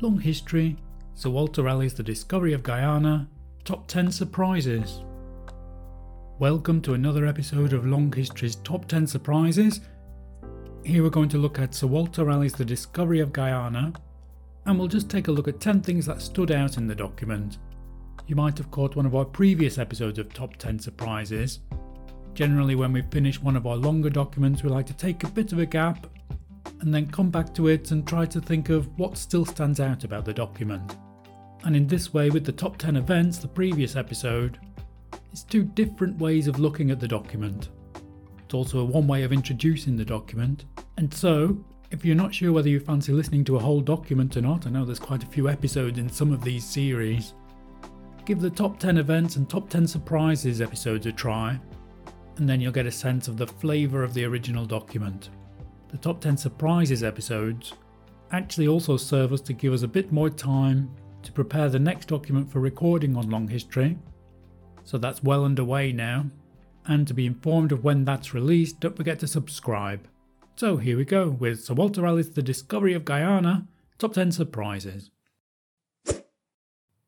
Long History, Sir Walter Raleigh's The Discovery of Guiana, Top 10 Surprises. Welcome to another episode of Long History's Top 10 Surprises. Here we're going to look at Sir Walter Raleigh's The Discovery of Guiana, and we'll just take a look at 10 things that stood out in the document. You might have caught one of our previous episodes of Top 10 Surprises. Generally, when we finish one of our longer documents, we like to take a bit of a gap and then come back to it and try to think of what still stands out about the document. And in this way, with the top 10 events, the previous episode, it's two different ways of looking at the document. It's also a one way of introducing the document. And so, if you're not sure whether you fancy listening to a whole document or not, I know there's quite a few episodes in some of these series, give the top 10 events and top 10 surprises episodes a try, and then you'll get a sense of the flavour of the original document the top 10 surprises episodes actually also serve us to give us a bit more time to prepare the next document for recording on Long History. So that's well underway now. And to be informed of when that's released, don't forget to subscribe. So here we go with Sir Walter Raleigh's The Discovery of Guiana, Top 10 Surprises.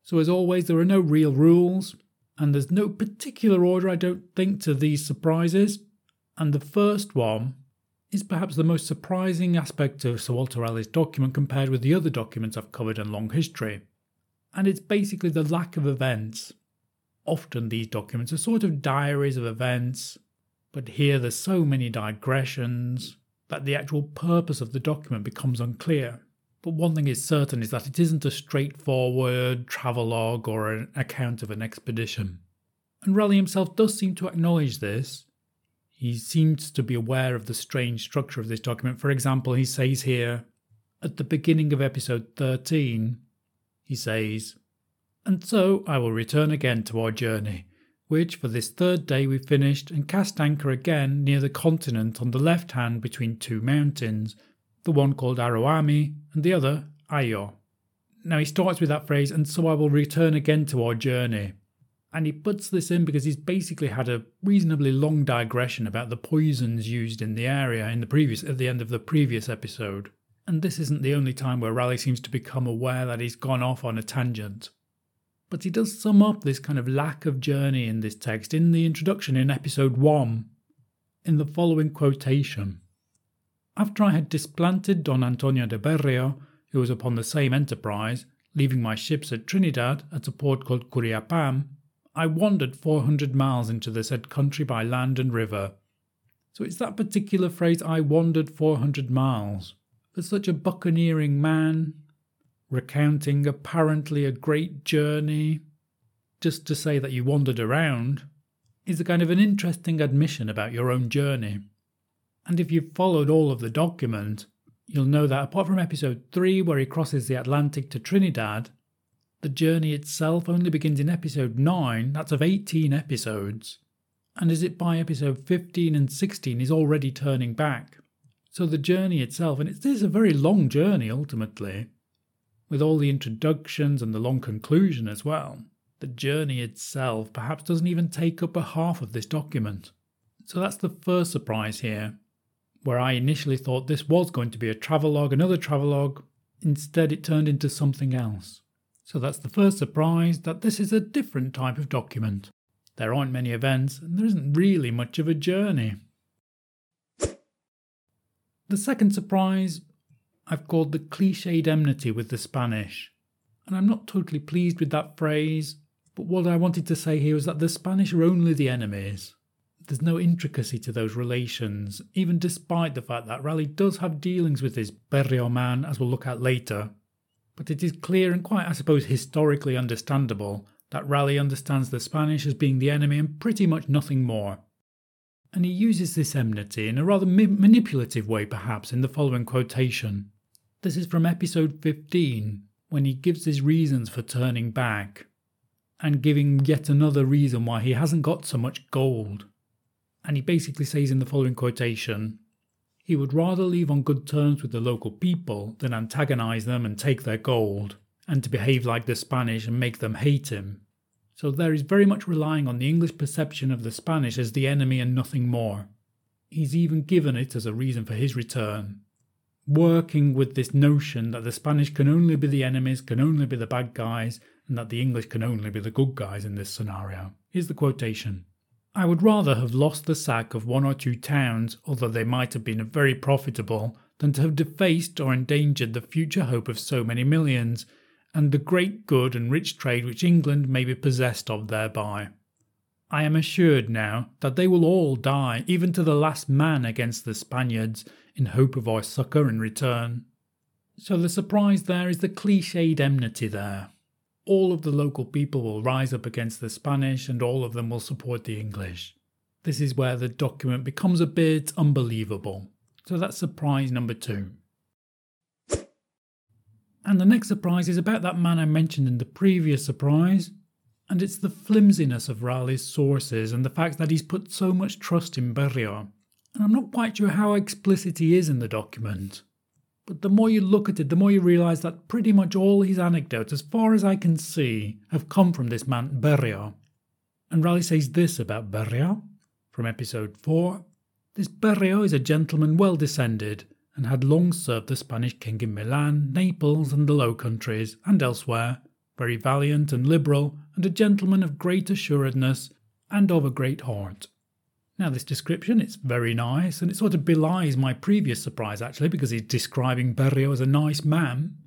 So, as always, there are no real rules, and there's no particular order, I don't think, to these surprises. And the first one is perhaps the most surprising aspect of Sir Walter Raleigh's document compared with the other documents I've covered in long history. And it's basically the lack of events. Often these documents are sort of diaries of events, but here there's so many digressions that the actual purpose of the document becomes unclear. But one thing is certain is that it isn't a straightforward travelogue or an account of an expedition. And Raleigh himself does seem to acknowledge this, he seems to be aware of the strange structure of this document. For example, he says here, at the beginning of episode 13, he says, And so I will return again to our journey, which for this third day we finished and cast anchor again near the continent on the left hand between two mountains, the one called Aroami and the other Ayo. Now he starts with that phrase, and so I will return again to our journey. And he puts this in because he's basically had a reasonably long digression about the poisons used in the area in the previous at the end of the previous episode. And this isn't the only time where Raleigh seems to become aware that he's gone off on a tangent. But he does sum up this kind of lack of journey in this text in the introduction in episode 1 in the following quotation. After I had displanted Don Antonio de Berrio, who was upon the same enterprise, leaving my ships at Trinidad at a port called Curiapam, I wandered 400 miles into the said country by land and river. So it's that particular phrase, I wandered 400 miles. For such a buccaneering man, recounting apparently a great journey, just to say that you wandered around, is a kind of an interesting admission about your own journey. And if you've followed all of the document, you'll know that apart from episode 3, where he crosses the Atlantic to Trinidad, the journey itself only begins in episode 9, that's of 18 episodes, and is it by episode 15 and 16 is already turning back. So the journey itself, and it is a very long journey ultimately, with all the introductions and the long conclusion as well, the journey itself perhaps doesn't even take up a half of this document. So that's the first surprise here, where I initially thought this was going to be a travelogue, another travelogue, instead it turned into something else. So that's the first surprise that this is a different type of document. There aren't many events, and there isn't really much of a journey. The second surprise I've called the cliched enmity with the Spanish. And I'm not totally pleased with that phrase, but what I wanted to say here is that the Spanish are only the enemies. There's no intricacy to those relations, even despite the fact that Raleigh does have dealings with this Berrio man, as we'll look at later but it is clear and quite, I suppose, historically understandable that Raleigh understands the Spanish as being the enemy and pretty much nothing more. And he uses this enmity in a rather ma- manipulative way, perhaps, in the following quotation. This is from episode 15, when he gives his reasons for turning back, and giving yet another reason why he hasn't got so much gold. And he basically says in the following quotation he would rather leave on good terms with the local people than antagonize them and take their gold, and to behave like the Spanish and make them hate him. So there is very much relying on the English perception of the Spanish as the enemy and nothing more. He's even given it as a reason for his return. working with this notion that the Spanish can only be the enemies, can only be the bad guys, and that the English can only be the good guys in this scenario. Here's the quotation I would rather have lost the sack of one or two towns, although they might have been very profitable, than to have defaced or endangered the future hope of so many millions, and the great good and rich trade which England may be possessed of thereby. I am assured now that they will all die, even to the last man against the Spaniards, in hope of our succour in return. So the surprise there is the cliched enmity there. All of the local people will rise up against the Spanish and all of them will support the English. This is where the document becomes a bit unbelievable. So that's surprise number two. And the next surprise is about that man I mentioned in the previous surprise, and it's the flimsiness of Raleigh's sources and the fact that he's put so much trust in Berreo. And I'm not quite sure how explicit he is in the document. But the more you look at it, the more you realise that pretty much all his anecdotes, as far as I can see, have come from this man Berreo. And Raleigh says this about Berreo from episode 4 This Berreo is a gentleman well descended, and had long served the Spanish king in Milan, Naples, and the Low Countries, and elsewhere, very valiant and liberal, and a gentleman of great assuredness, and of a great heart. Now, this description, it's very nice, and it sort of belies my previous surprise actually, because he's describing Berrio as a nice man.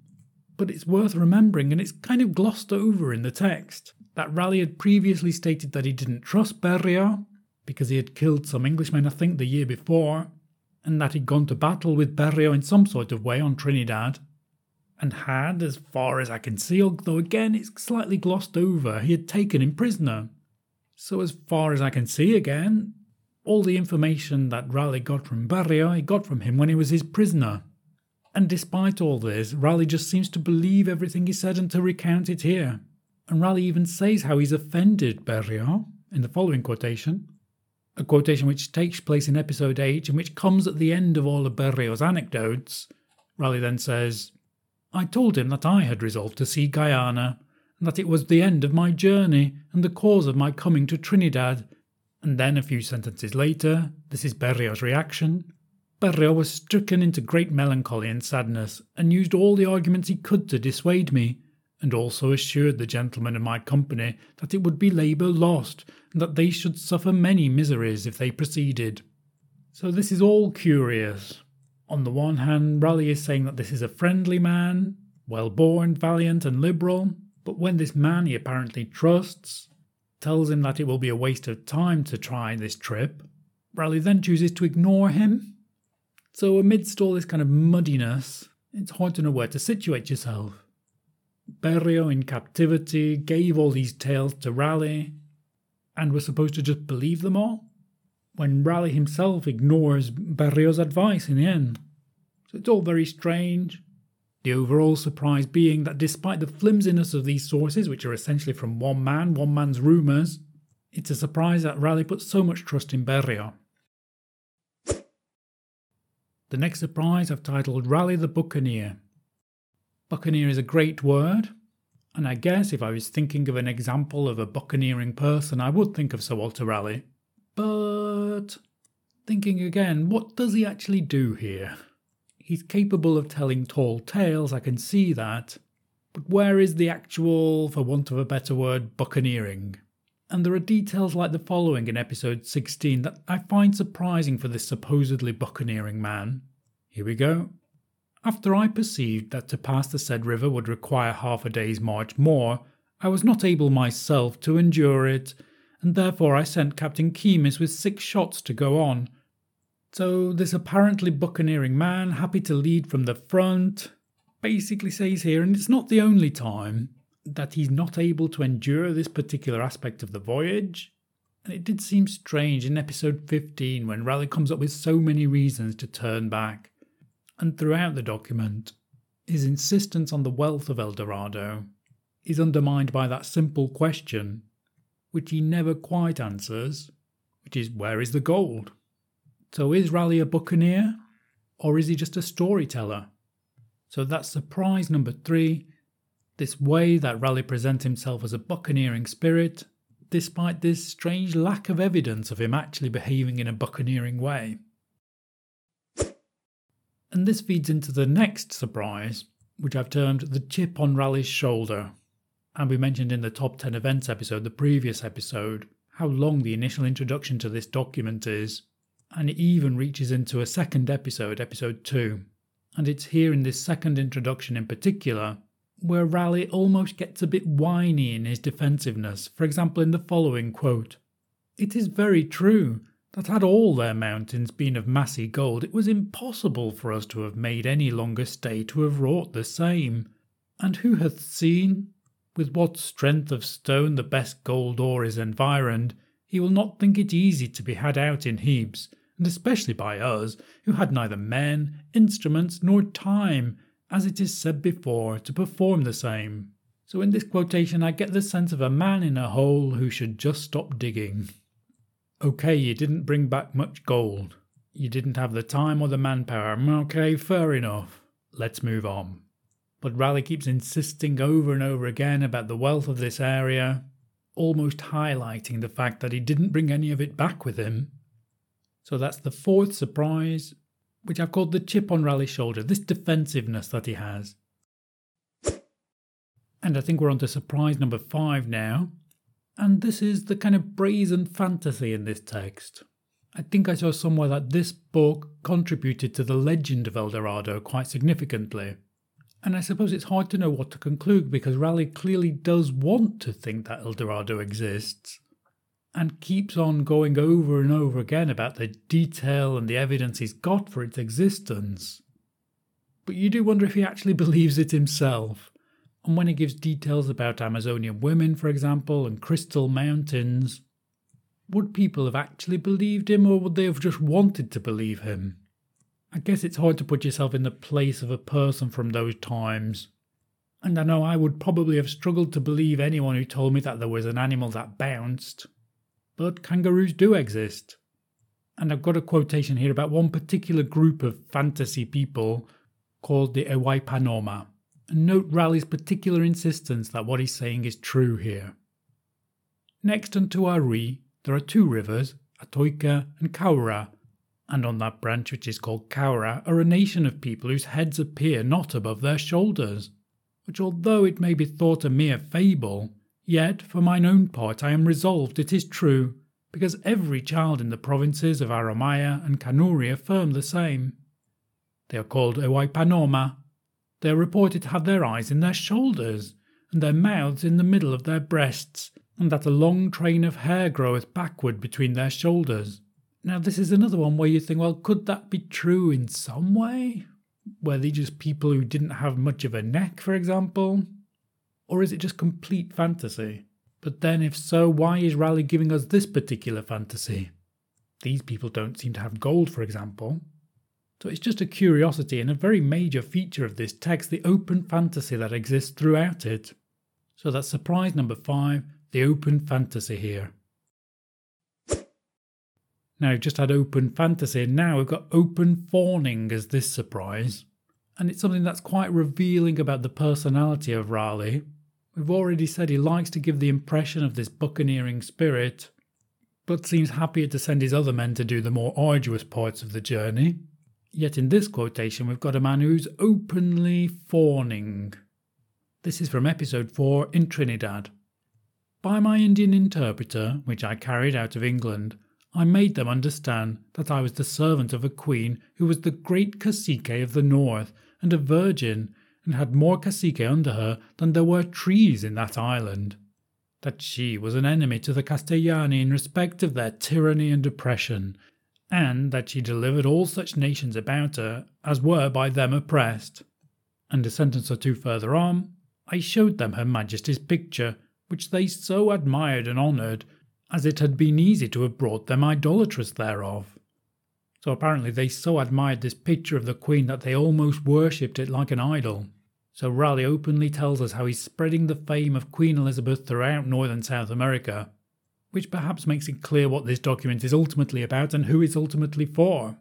But it's worth remembering, and it's kind of glossed over in the text, that Raleigh had previously stated that he didn't trust Berrio because he had killed some Englishmen, I think, the year before, and that he'd gone to battle with Berrio in some sort of way on Trinidad, and had, as far as I can see, although again it's slightly glossed over, he had taken him prisoner. So, as far as I can see, again, all the information that Raleigh got from Berreo, he got from him when he was his prisoner. And despite all this, Raleigh just seems to believe everything he said and to recount it here. And Raleigh even says how he's offended Berreo in the following quotation a quotation which takes place in episode 8 and which comes at the end of all of Berreo's anecdotes. Raleigh then says, I told him that I had resolved to see Guiana, and that it was the end of my journey and the cause of my coming to Trinidad. And then a few sentences later, this is Berreo's reaction. Berreo was stricken into great melancholy and sadness, and used all the arguments he could to dissuade me, and also assured the gentlemen of my company that it would be labour lost, and that they should suffer many miseries if they proceeded. So this is all curious. On the one hand, Raleigh is saying that this is a friendly man, well born, valiant, and liberal, but when this man he apparently trusts tells him that it will be a waste of time to try this trip, Raleigh then chooses to ignore him. So, amidst all this kind of muddiness, it's hard to know where to situate yourself. Berreo in captivity gave all these tales to Raleigh, and was supposed to just believe them all, when Raleigh himself ignores Berreo's advice in the end. So it's all very strange. The overall surprise being that despite the flimsiness of these sources, which are essentially from one man, one man's rumours, it's a surprise that Raleigh put so much trust in Berreo. The next surprise I've titled Raleigh the Buccaneer. Buccaneer is a great word, and I guess if I was thinking of an example of a buccaneering person, I would think of Sir Walter Raleigh. But thinking again, what does he actually do here? He's capable of telling tall tales, I can see that. But where is the actual, for want of a better word, buccaneering? And there are details like the following in episode 16 that I find surprising for this supposedly buccaneering man. Here we go. After I perceived that to pass the said river would require half a day's march more, I was not able myself to endure it, and therefore I sent Captain Keymis with six shots to go on. So this apparently buccaneering man, happy to lead from the front, basically says here, and it's not the only time, that he's not able to endure this particular aspect of the voyage. And it did seem strange in episode 15 when Raleigh comes up with so many reasons to turn back and throughout the document, his insistence on the wealth of El Dorado is undermined by that simple question, which he never quite answers, which is where is the gold? So is Raleigh a buccaneer, or is he just a storyteller? So that's surprise number three this way that Raleigh presents himself as a buccaneering spirit, despite this strange lack of evidence of him actually behaving in a buccaneering way. And this feeds into the next surprise, which I've termed the chip on Raleigh's shoulder. And we mentioned in the top 10 events episode, the previous episode, how long the initial introduction to this document is. And it even reaches into a second episode, episode 2. And it's here in this second introduction in particular where Raleigh almost gets a bit whiny in his defensiveness, for example, in the following quote It is very true that had all their mountains been of massy gold, it was impossible for us to have made any longer stay to have wrought the same. And who hath seen, with what strength of stone the best gold ore is environed, he will not think it easy to be had out in heaps, and especially by us, who had neither men, instruments, nor time, as it is said before, to perform the same. So in this quotation, I get the sense of a man in a hole who should just stop digging. Okay, you didn't bring back much gold. You didn't have the time or the manpower. Mm, okay, fair enough. Let's move on. But Raleigh keeps insisting over and over again about the wealth of this area, almost highlighting the fact that he didn't bring any of it back with him. So that's the fourth surprise, which I've called the chip on Raleigh's shoulder, this defensiveness that he has. And I think we're on to surprise number five now. And this is the kind of brazen fantasy in this text. I think I saw somewhere that this book contributed to the legend of El Dorado quite significantly. And I suppose it's hard to know what to conclude because Raleigh clearly does want to think that El Dorado exists and keeps on going over and over again about the detail and the evidence he's got for its existence. But you do wonder if he actually believes it himself. And when he gives details about Amazonian women, for example, and crystal mountains, would people have actually believed him or would they have just wanted to believe him? I guess it's hard to put yourself in the place of a person from those times. And I know I would probably have struggled to believe anyone who told me that there was an animal that bounced. But kangaroos do exist. And I've got a quotation here about one particular group of fantasy people called the Ewaipanoma. And note Raleigh's particular insistence that what he's saying is true here. Next unto Ari, there are two rivers, Atoika and Kaura, and on that branch which is called Kaura are a nation of people whose heads appear not above their shoulders, which although it may be thought a mere fable, yet for mine own part I am resolved it is true, because every child in the provinces of Aramaya and Kanuri affirm the same. They are called Ewaipanoma, they are reported to have their eyes in their shoulders, and their mouths in the middle of their breasts, and that a long train of hair groweth backward between their shoulders. Now, this is another one where you think, well, could that be true in some way? Were they just people who didn't have much of a neck, for example? Or is it just complete fantasy? But then, if so, why is Raleigh giving us this particular fantasy? These people don't seem to have gold, for example. So it's just a curiosity and a very major feature of this text, the open fantasy that exists throughout it. So that's surprise number five, the open fantasy here. Now we've just had open fantasy, and now we've got open fawning as this surprise. And it's something that's quite revealing about the personality of Raleigh. We've already said he likes to give the impression of this buccaneering spirit, but seems happier to send his other men to do the more arduous parts of the journey. Yet in this quotation, we've got a man who's openly fawning. This is from episode 4 in Trinidad. By my Indian interpreter, which I carried out of England, I made them understand that I was the servant of a queen who was the great cacique of the north and a virgin, and had more cacique under her than there were trees in that island. That she was an enemy to the Castellani in respect of their tyranny and oppression, and that she delivered all such nations about her as were by them oppressed. And a sentence or two further on, I showed them Her Majesty's picture, which they so admired and honoured, as it had been easy to have brought them idolatrous thereof. So apparently they so admired this picture of the Queen that they almost worshipped it like an idol. So Raleigh openly tells us how he's spreading the fame of Queen Elizabeth throughout North and South America, which perhaps makes it clear what this document is ultimately about and who it's ultimately for.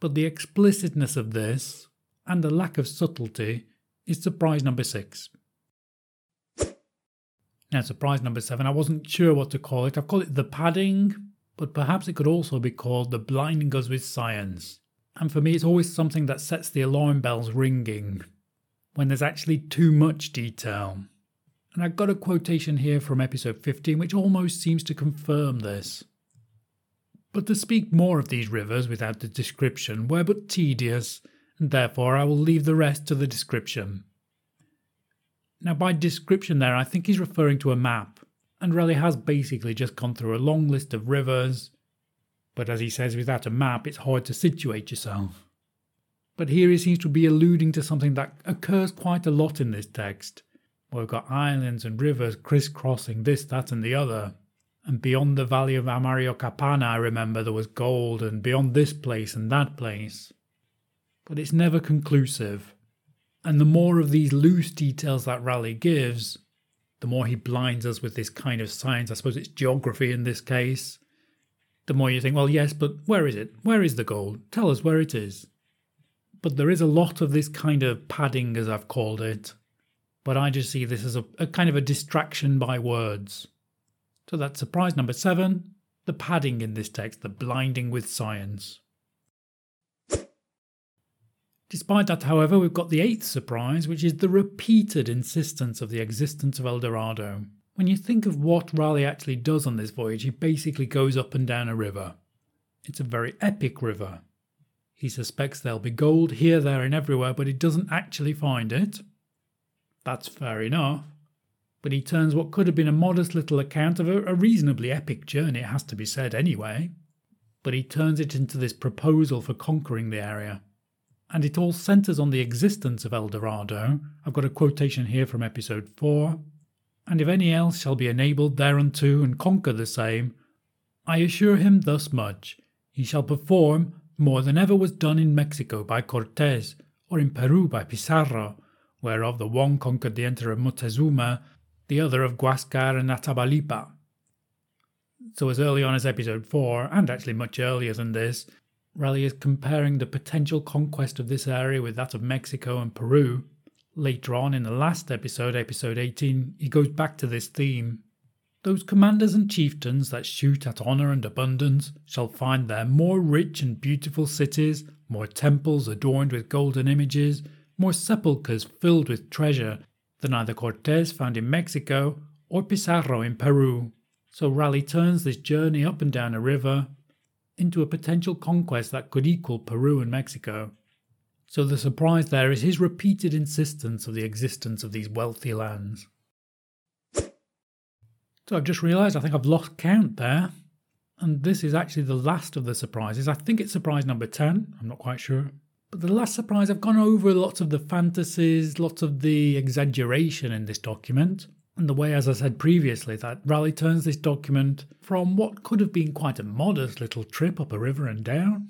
But the explicitness of this, and the lack of subtlety, is surprise number six. Now, surprise number seven, I wasn't sure what to call it. I've called it the padding, but perhaps it could also be called the blinding us with science. And for me, it's always something that sets the alarm bells ringing when there's actually too much detail. And I've got a quotation here from episode 15 which almost seems to confirm this. But to speak more of these rivers without the description were but tedious, and therefore I will leave the rest to the description. Now, by description, there, I think he's referring to a map, and Raleigh has basically just gone through a long list of rivers, but as he says, without a map, it's hard to situate yourself. But here he seems to be alluding to something that occurs quite a lot in this text. We've got islands and rivers crisscrossing this, that, and the other. And beyond the valley of Amariochapana, I remember there was gold, and beyond this place and that place. But it's never conclusive. And the more of these loose details that Raleigh gives, the more he blinds us with this kind of science. I suppose it's geography in this case. The more you think, well, yes, but where is it? Where is the gold? Tell us where it is. But there is a lot of this kind of padding, as I've called it. But I just see this as a, a kind of a distraction by words. So that's surprise number seven the padding in this text, the blinding with science. Despite that, however, we've got the eighth surprise, which is the repeated insistence of the existence of El Dorado. When you think of what Raleigh actually does on this voyage, he basically goes up and down a river. It's a very epic river. He suspects there'll be gold here, there, and everywhere, but he doesn't actually find it. That's fair enough. But he turns what could have been a modest little account of a, a reasonably epic journey, it has to be said anyway. But he turns it into this proposal for conquering the area. And it all centres on the existence of El Dorado. I've got a quotation here from episode 4. And if any else shall be enabled thereunto and conquer the same, I assure him thus much he shall perform more than ever was done in Mexico by Cortes, or in Peru by Pizarro, whereof the one conquered the emperor Moctezuma, the other of Guascar and Atabalipa. So, as early on as episode 4, and actually much earlier than this, Raleigh is comparing the potential conquest of this area with that of Mexico and Peru. Later on in the last episode, episode 18, he goes back to this theme those commanders and chieftains that shoot at honour and abundance shall find there more rich and beautiful cities, more temples adorned with golden images, more sepulchres filled with treasure than either Cortes found in Mexico or Pizarro in Peru. So Raleigh turns this journey up and down a river into a potential conquest that could equal Peru and Mexico. So the surprise there is his repeated insistence of the existence of these wealthy lands. So I've just realised I think I've lost count there. And this is actually the last of the surprises. I think it's surprise number 10. I'm not quite sure. But the last surprise, I've gone over lots of the fantasies, lots of the exaggeration in this document. And the way, as I said previously, that Raleigh turns this document from what could have been quite a modest little trip up a river and down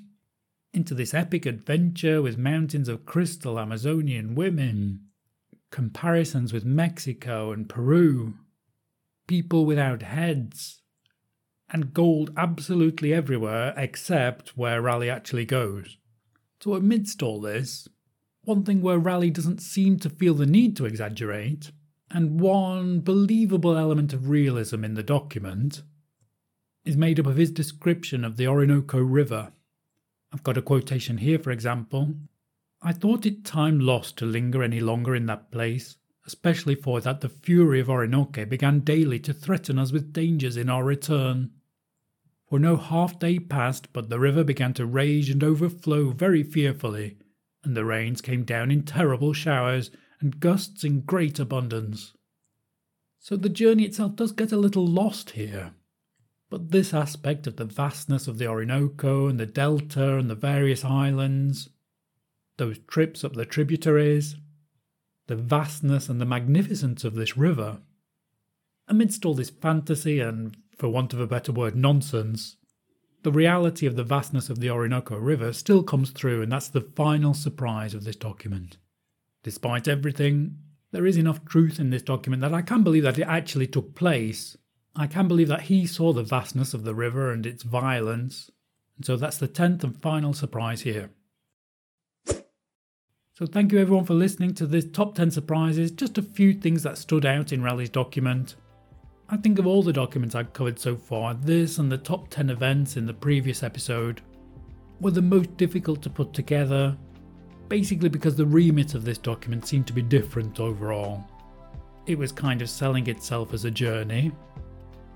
into this epic adventure with mountains of crystal Amazonian women, comparisons with Mexico and Peru, people without heads, and gold absolutely everywhere except where Raleigh actually goes. So, amidst all this, one thing where Raleigh doesn't seem to feel the need to exaggerate, and one believable element of realism in the document, is made up of his description of the Orinoco River. I've got a quotation here, for example. I thought it time lost to linger any longer in that place, especially for that the fury of Orinoco began daily to threaten us with dangers in our return. For no half day passed but the river began to rage and overflow very fearfully, and the rains came down in terrible showers and gusts in great abundance. So the journey itself does get a little lost here. But this aspect of the vastness of the Orinoco and the delta and the various islands, those trips up the tributaries, the vastness and the magnificence of this river. Amidst all this fantasy and, for want of a better word, nonsense, the reality of the vastness of the Orinoco River still comes through, and that's the final surprise of this document. Despite everything, there is enough truth in this document that I can believe that it actually took place. I can believe that he saw the vastness of the river and its violence, and so that's the tenth and final surprise here. So thank you everyone for listening to this top 10 surprises, just a few things that stood out in Raleigh's document. I think of all the documents I've covered so far, this and the top 10 events in the previous episode, were the most difficult to put together, basically because the remit of this document seemed to be different overall. It was kind of selling itself as a journey,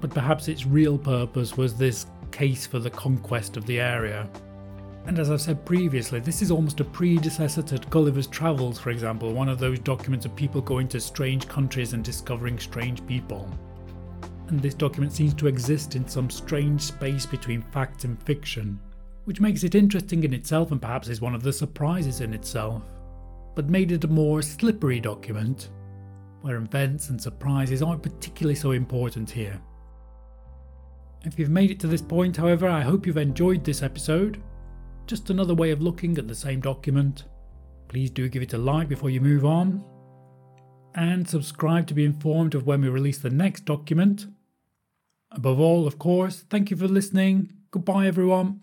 but perhaps its real purpose was this case for the conquest of the area. And as I've said previously, this is almost a predecessor to Gulliver's Travels, for example, one of those documents of people going to strange countries and discovering strange people. And this document seems to exist in some strange space between fact and fiction, which makes it interesting in itself and perhaps is one of the surprises in itself, but made it a more slippery document, where events and surprises aren't particularly so important here. If you've made it to this point, however, I hope you've enjoyed this episode. Just another way of looking at the same document. Please do give it a like before you move on. And subscribe to be informed of when we release the next document. Above all, of course, thank you for listening. Goodbye, everyone.